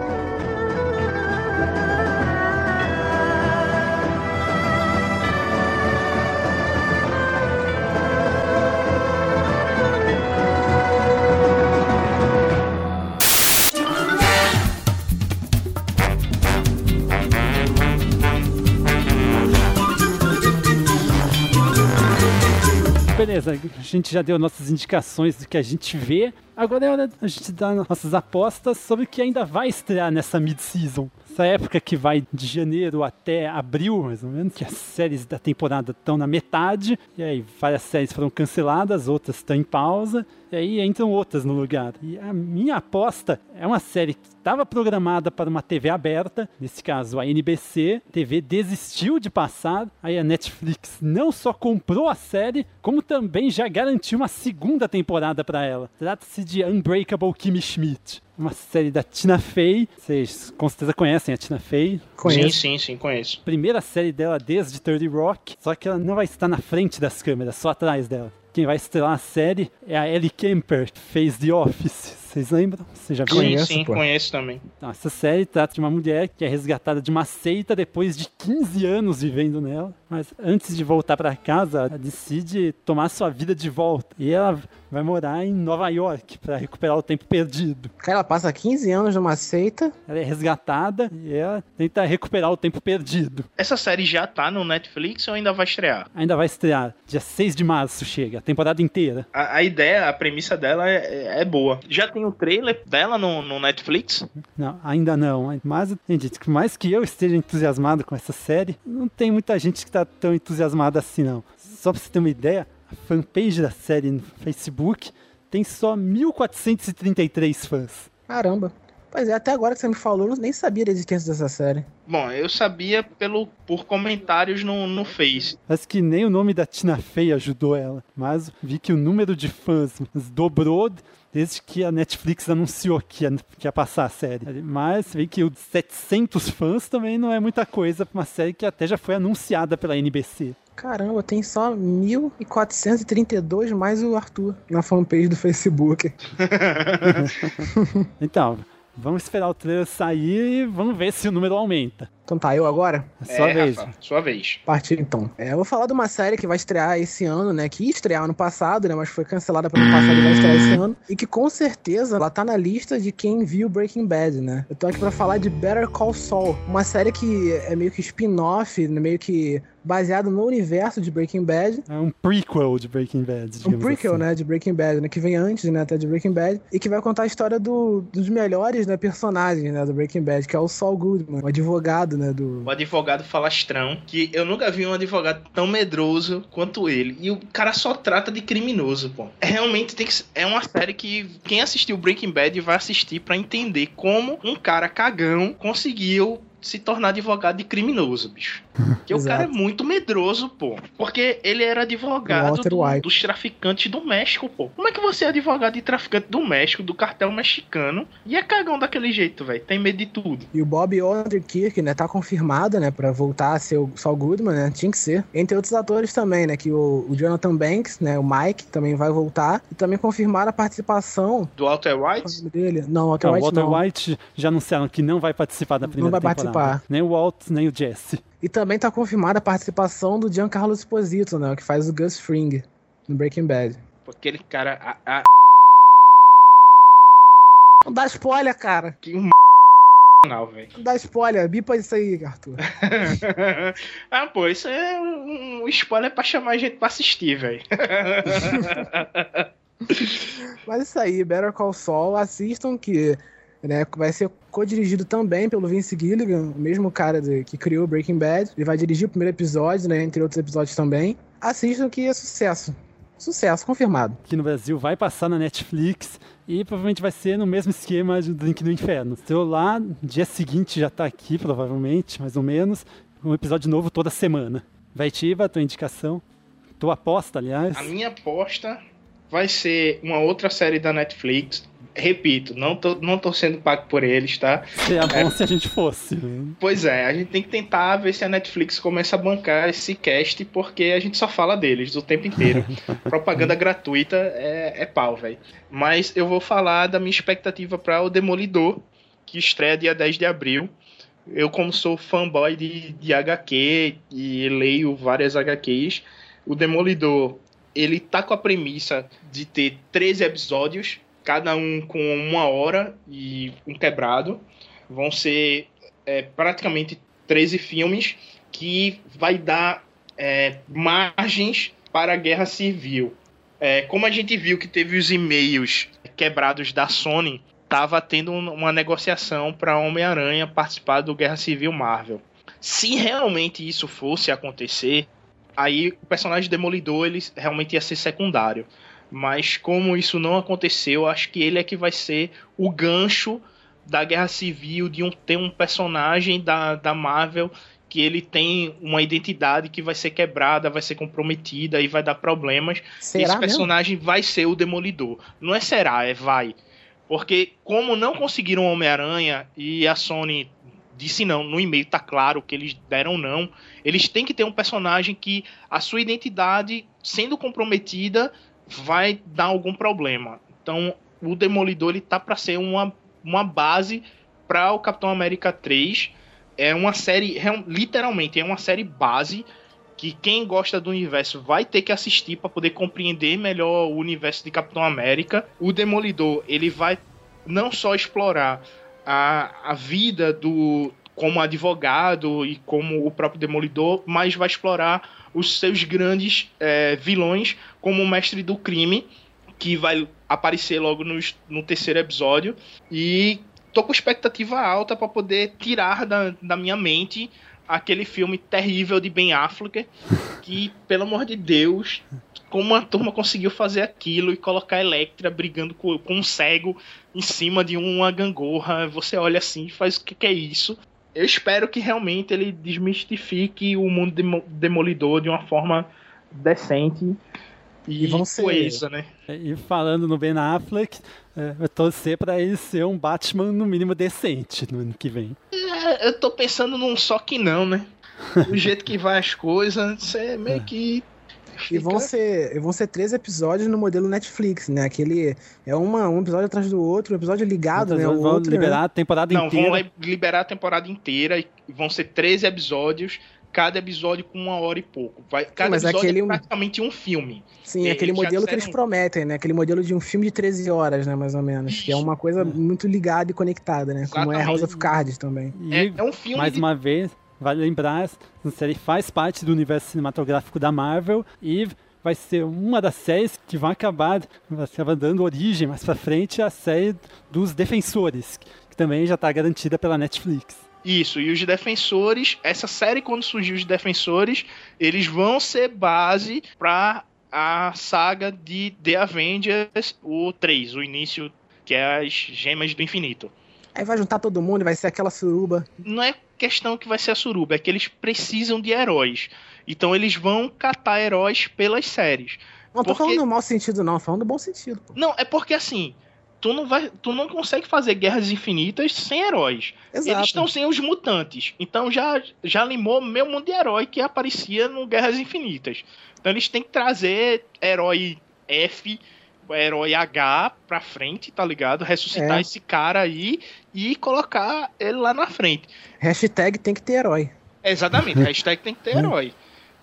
Speaker 8: Gente já deu nossas indicações do que a gente vê. Agora é hora a gente dar nossas apostas sobre o que ainda vai estrear nessa mid-season. Essa época que vai de janeiro até abril, mais ou menos, que as séries da temporada estão na metade, e aí várias séries foram canceladas, outras estão em pausa, e aí entram outras no lugar. E a minha aposta é uma série que estava programada para uma TV aberta, nesse caso a NBC, a TV desistiu de passar, aí a Netflix não só comprou a série, como também já garantiu uma segunda temporada para ela. Trata-se de Unbreakable Kimmy Schmidt. Uma série da Tina Fey. Vocês com certeza conhecem a Tina Fey.
Speaker 9: Sim, sim, sim, conheço.
Speaker 8: Primeira série dela desde 30 Rock. Só que ela não vai estar na frente das câmeras, só atrás dela. Quem vai estrelar a série é a Ellie Kemper, que fez The Office. Vocês lembram? Você já viu?
Speaker 9: Sim, sim, conheço também.
Speaker 8: Então, essa série trata de uma mulher que é resgatada de uma seita depois de 15 anos vivendo nela. Mas antes de voltar para casa, ela decide tomar sua vida de volta. E ela vai morar em Nova York para recuperar o tempo perdido.
Speaker 10: Cara, ela passa 15 anos numa seita.
Speaker 8: Ela é resgatada e ela tenta recuperar o tempo perdido.
Speaker 9: Essa série já tá no Netflix ou ainda vai estrear?
Speaker 8: Ainda vai estrear. Dia 6 de março chega, a temporada inteira.
Speaker 9: A, a ideia, a premissa dela é, é, boa. Já tem o trailer dela no, no Netflix?
Speaker 8: Não, ainda não. Mas, gente, por mais que eu esteja entusiasmado com essa série, não tem muita gente que tá tão entusiasmada assim, não. Só pra você ter uma ideia, a fanpage da série no Facebook tem só 1433 fãs.
Speaker 10: Caramba. Pois é, até agora que você me falou, eu nem sabia da existência dessa série.
Speaker 9: Bom, eu sabia pelo, por comentários no, no Face.
Speaker 8: Acho que nem o nome da Tina Fey ajudou ela, mas vi que o número de fãs dobrou desde que a Netflix anunciou que ia, que ia passar a série. Mas vi que os 700 fãs também não é muita coisa para uma série que até já foi anunciada pela NBC.
Speaker 10: Caramba, tem só 1.432 mais o Arthur na fanpage do Facebook.
Speaker 8: então, vamos esperar o trailer sair e vamos ver se o número aumenta.
Speaker 10: Então tá, eu agora?
Speaker 8: É sua
Speaker 9: é,
Speaker 8: vez.
Speaker 9: Rafa, sua vez.
Speaker 10: Partir então. É, eu vou falar de uma série que vai estrear esse ano, né? Que ia estrear ano passado, né? Mas foi cancelada pelo passado e vai estrear esse ano. E que com certeza ela tá na lista de quem viu Breaking Bad, né? Eu tô aqui pra falar de Better Call Saul. Uma série que é meio que spin-off, né? meio que baseado no universo de Breaking Bad.
Speaker 8: É um prequel de Breaking Bad.
Speaker 10: Um prequel, assim. né, de Breaking Bad, né, que vem antes, né, até de Breaking Bad, e que vai contar a história do, dos melhores, né, personagens, né, do Breaking Bad, que é o Saul Goodman, o advogado, né, do...
Speaker 9: O advogado falastrão, que eu nunca vi um advogado tão medroso quanto ele, e o cara só trata de criminoso, pô. É, realmente tem que é uma série que quem assistiu Breaking Bad vai assistir para entender como um cara cagão conseguiu se tornar advogado de criminoso, bicho. Porque o cara é muito medroso, pô. Porque ele era advogado do, dos traficantes do México, pô. Como é que você é advogado de traficante do México, do cartel mexicano, e é cagão daquele jeito, velho? Tem medo de tudo.
Speaker 10: E o Bob Odenkirk, né, tá confirmado, né, pra voltar a ser o Saul Goodman, né? Tinha que ser. Entre outros atores também, né, que o, o Jonathan Banks, né, o Mike, também vai voltar. E também confirmaram a participação...
Speaker 9: Do Walter White?
Speaker 10: Dele. Não, Walter
Speaker 8: não,
Speaker 10: White
Speaker 8: Walter
Speaker 10: não.
Speaker 8: White já anunciaram que não vai participar da primeira
Speaker 10: Não vai
Speaker 8: temporada.
Speaker 10: Participar.
Speaker 8: Nem o Walt, nem o Jesse.
Speaker 10: E também tá confirmada a participação do Giancarlo Esposito, né? Que faz o Gus Fring no Breaking Bad.
Speaker 9: Aquele cara. A, a...
Speaker 10: Não dá spoiler, cara.
Speaker 9: Que um não, velho.
Speaker 10: Não dá spoiler, bipa isso aí, Arthur.
Speaker 9: ah, pô, isso é um spoiler pra chamar a gente pra assistir, velho.
Speaker 10: Mas isso aí, Better Call Saul, assistam que né, vai ser co-dirigido também pelo Vince Gilligan, o mesmo cara de, que criou Breaking Bad. Ele vai dirigir o primeiro episódio, né, entre outros episódios também. Assistam que é sucesso. Sucesso, confirmado.
Speaker 8: Aqui no Brasil vai passar na Netflix e provavelmente vai ser no mesmo esquema de Drink do Inferno. Seu lá, dia seguinte já tá aqui, provavelmente, mais ou menos. Um episódio novo toda semana. Vai, Tiva, tua indicação. Tua aposta, aliás.
Speaker 9: A minha aposta vai ser uma outra série da Netflix. Repito, não tô, não tô sendo pago por eles, tá?
Speaker 8: Seria bom é... se a gente fosse. Né?
Speaker 9: Pois é, a gente tem que tentar ver se a Netflix começa a bancar esse cast, porque a gente só fala deles o tempo inteiro. Propaganda gratuita é, é pau, velho. Mas eu vou falar da minha expectativa para o Demolidor, que estreia dia 10 de abril. Eu, como sou fanboy de, de HQ e leio várias HQs, o Demolidor ele tá com a premissa de ter 13 episódios, cada um com uma hora e um quebrado. Vão ser é, praticamente 13 filmes que vai dar é, margens para a guerra civil. É, como a gente viu que teve os e-mails quebrados da Sony, estava tendo uma negociação para Homem-Aranha participar do Guerra Civil Marvel. Se realmente isso fosse acontecer, aí o personagem Demolidor ele realmente ia ser secundário. Mas como isso não aconteceu, acho que ele é que vai ser o gancho da Guerra Civil, de um, ter um personagem da, da Marvel que ele tem uma identidade que vai ser quebrada, vai ser comprometida e vai dar problemas.
Speaker 10: Será
Speaker 9: Esse
Speaker 10: mesmo?
Speaker 9: personagem vai ser o Demolidor. Não é será, é vai. Porque como não conseguiram Homem-Aranha e a Sony disse não, no e-mail tá claro que eles deram não, eles têm que ter um personagem que a sua identidade sendo comprometida vai dar algum problema. Então, o Demolidor ele tá para ser uma, uma base para o Capitão América 3. É uma série, real- literalmente, é uma série base que quem gosta do universo vai ter que assistir para poder compreender melhor o universo de Capitão América. O Demolidor, ele vai não só explorar a, a vida do como advogado e como o próprio Demolidor, mas vai explorar os seus grandes eh, vilões, como o Mestre do Crime, que vai aparecer logo nos- no terceiro episódio. E tô com expectativa alta para poder tirar da, da minha mente aquele filme terrível de Ben Affleck, que, pelo amor de Deus, como a turma conseguiu fazer aquilo e colocar a Electra brigando com, com um cego em cima de uma gangorra, você olha assim e faz o que, que é isso? Eu espero que realmente ele desmistifique o mundo demo- demolidor de uma forma decente e,
Speaker 10: E ser-
Speaker 9: coesa, né?
Speaker 12: E falando no Ben Affleck, é, eu torcer pra ele ser um Batman no mínimo decente no ano que vem.
Speaker 9: É, eu tô pensando num só que não, né? Do jeito que vai as coisas, você meio que.
Speaker 10: E vão ser, vão ser três episódios no modelo Netflix, né? Aquele é uma, um episódio atrás do outro, um episódio ligado, né? O
Speaker 12: vão
Speaker 10: outro,
Speaker 12: liberar
Speaker 10: né?
Speaker 12: a temporada
Speaker 9: Não,
Speaker 12: inteira.
Speaker 9: vão li- liberar a temporada inteira e vão ser 13 episódios, cada episódio com uma hora e pouco. Vai, cada
Speaker 10: mas
Speaker 9: episódio
Speaker 10: aquele-
Speaker 9: é praticamente um filme.
Speaker 10: Sim,
Speaker 9: É,
Speaker 10: aquele modelo que eles
Speaker 9: disseram-
Speaker 10: prometem, né? Aquele modelo de um filme de 13 horas, né? Mais ou menos. Que é uma coisa muito ligada e conectada, né? Como é House of Cards também.
Speaker 12: E,
Speaker 9: é um filme
Speaker 12: mais
Speaker 9: de-
Speaker 12: uma vez, vale lembrar, a série faz parte do universo cinematográfico da Marvel e vai ser uma das séries que vai acabar, vai acabar dando origem mais pra frente à série dos Defensores, que também já tá garantida pela Netflix.
Speaker 9: Isso, e os defensores, essa série quando surgiu os defensores, eles vão ser base pra a saga de The Avengers, o 3, o início, que é as Gemas do Infinito.
Speaker 10: Aí vai juntar todo mundo e vai ser aquela suruba.
Speaker 9: Não é questão que vai ser a suruba, é que eles precisam de heróis. Então eles vão catar heróis pelas séries.
Speaker 10: Não tô
Speaker 9: Porque-
Speaker 10: falando no mau sentido, não, tô falando no bom sentido. Pô.
Speaker 9: Não, é porque assim, tu não vai, tu não consegue fazer guerras infinitas sem heróis.
Speaker 10: Exato.
Speaker 9: Eles estão sem os mutantes. Então já já limou meu mundo de herói que aparecia no Guerras Infinitas. Então eles têm que trazer herói F, herói H pra frente, tá ligado? Ressuscitar
Speaker 10: É.
Speaker 9: esse cara aí e colocar ele lá na frente.
Speaker 10: Hashtag tem que ter herói.
Speaker 9: Exatamente, hashtag tem que ter herói.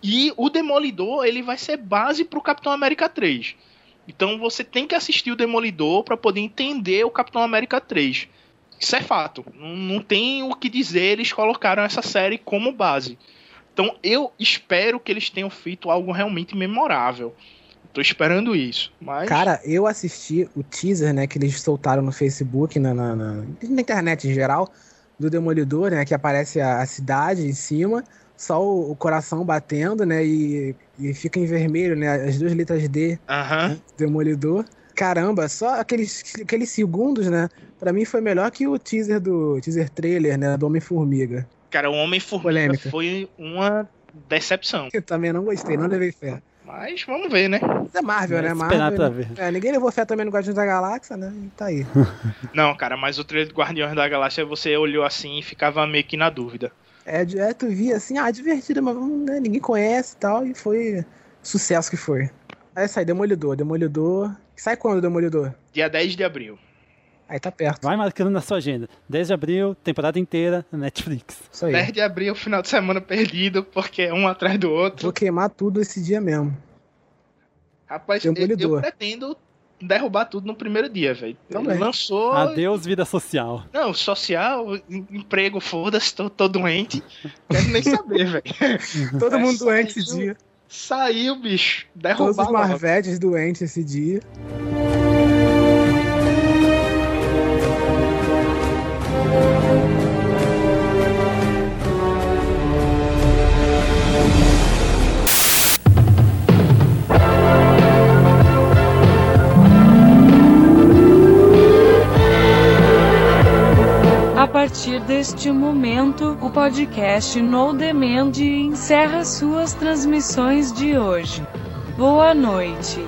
Speaker 9: E o Demolidor, ele vai ser base pro Capitão América 3. Então você tem que assistir o Demolidor pra poder entender o Capitão América 3. Isso é fato. Não, não tem o que dizer, eles colocaram essa série como base. Então eu espero que eles tenham feito algo realmente memorável. Tô esperando isso. Mas.
Speaker 10: Cara, eu assisti o teaser, né, que eles soltaram no Facebook, na, na, na- na internet em geral, do Demolidor, né, que aparece a, a cidade em cima, só o, o coração batendo, né, e, e fica em vermelho, né, as duas letras D,
Speaker 9: Aham.
Speaker 10: Demolidor. Caramba, só aqueles, aqueles segundos, né, pra mim foi melhor que o teaser do teaser trailer, né, do Homem-Formiga.
Speaker 9: Cara, o Homem-Formiga foi uma decepção.
Speaker 10: Eu também não gostei, não levei fé.
Speaker 9: Mas vamos ver, né?
Speaker 10: É Marvel, né? Marvel.
Speaker 12: pra ver.
Speaker 10: É, ninguém levou fé também no Guardiões da Galáxia, né? E tá aí.
Speaker 9: Não, cara, mas o trailer do Guardiões da Galáxia você olhou assim e ficava meio que na dúvida.
Speaker 10: É, de- é, tu via assim, ah, divertido, mas hum, né, ninguém conhece e tal, e foi sucesso que foi. Aí sai, Demolidor, Demolidor. Sai quando, Demolidor?
Speaker 9: Dia 10 de abril.
Speaker 10: Aí tá perto.
Speaker 12: Vai marcando na sua agenda. 10 de abril, temporada inteira, Netflix.
Speaker 10: Isso aí.
Speaker 9: 10 de abril, final de semana perdido, porque é um atrás do outro.
Speaker 10: Vou queimar tudo esse dia mesmo.
Speaker 9: Rapaz, eu, eu pretendo derrubar tudo no primeiro dia, velho. Lançou.
Speaker 12: Adeus, vida social.
Speaker 9: Não, social, em- emprego, foda-se, tô, tô doente. Quero nem saber, velho.
Speaker 10: Todo
Speaker 9: É,
Speaker 10: mundo doente esse
Speaker 9: saiu-
Speaker 10: dia.
Speaker 9: Saiu, bicho.
Speaker 10: Todos
Speaker 9: Derrubar
Speaker 10: os
Speaker 9: logo.
Speaker 10: Marvetes doentes esse dia.
Speaker 13: Partir deste momento, o podcast No Demand encerra suas transmissões de hoje. Boa noite.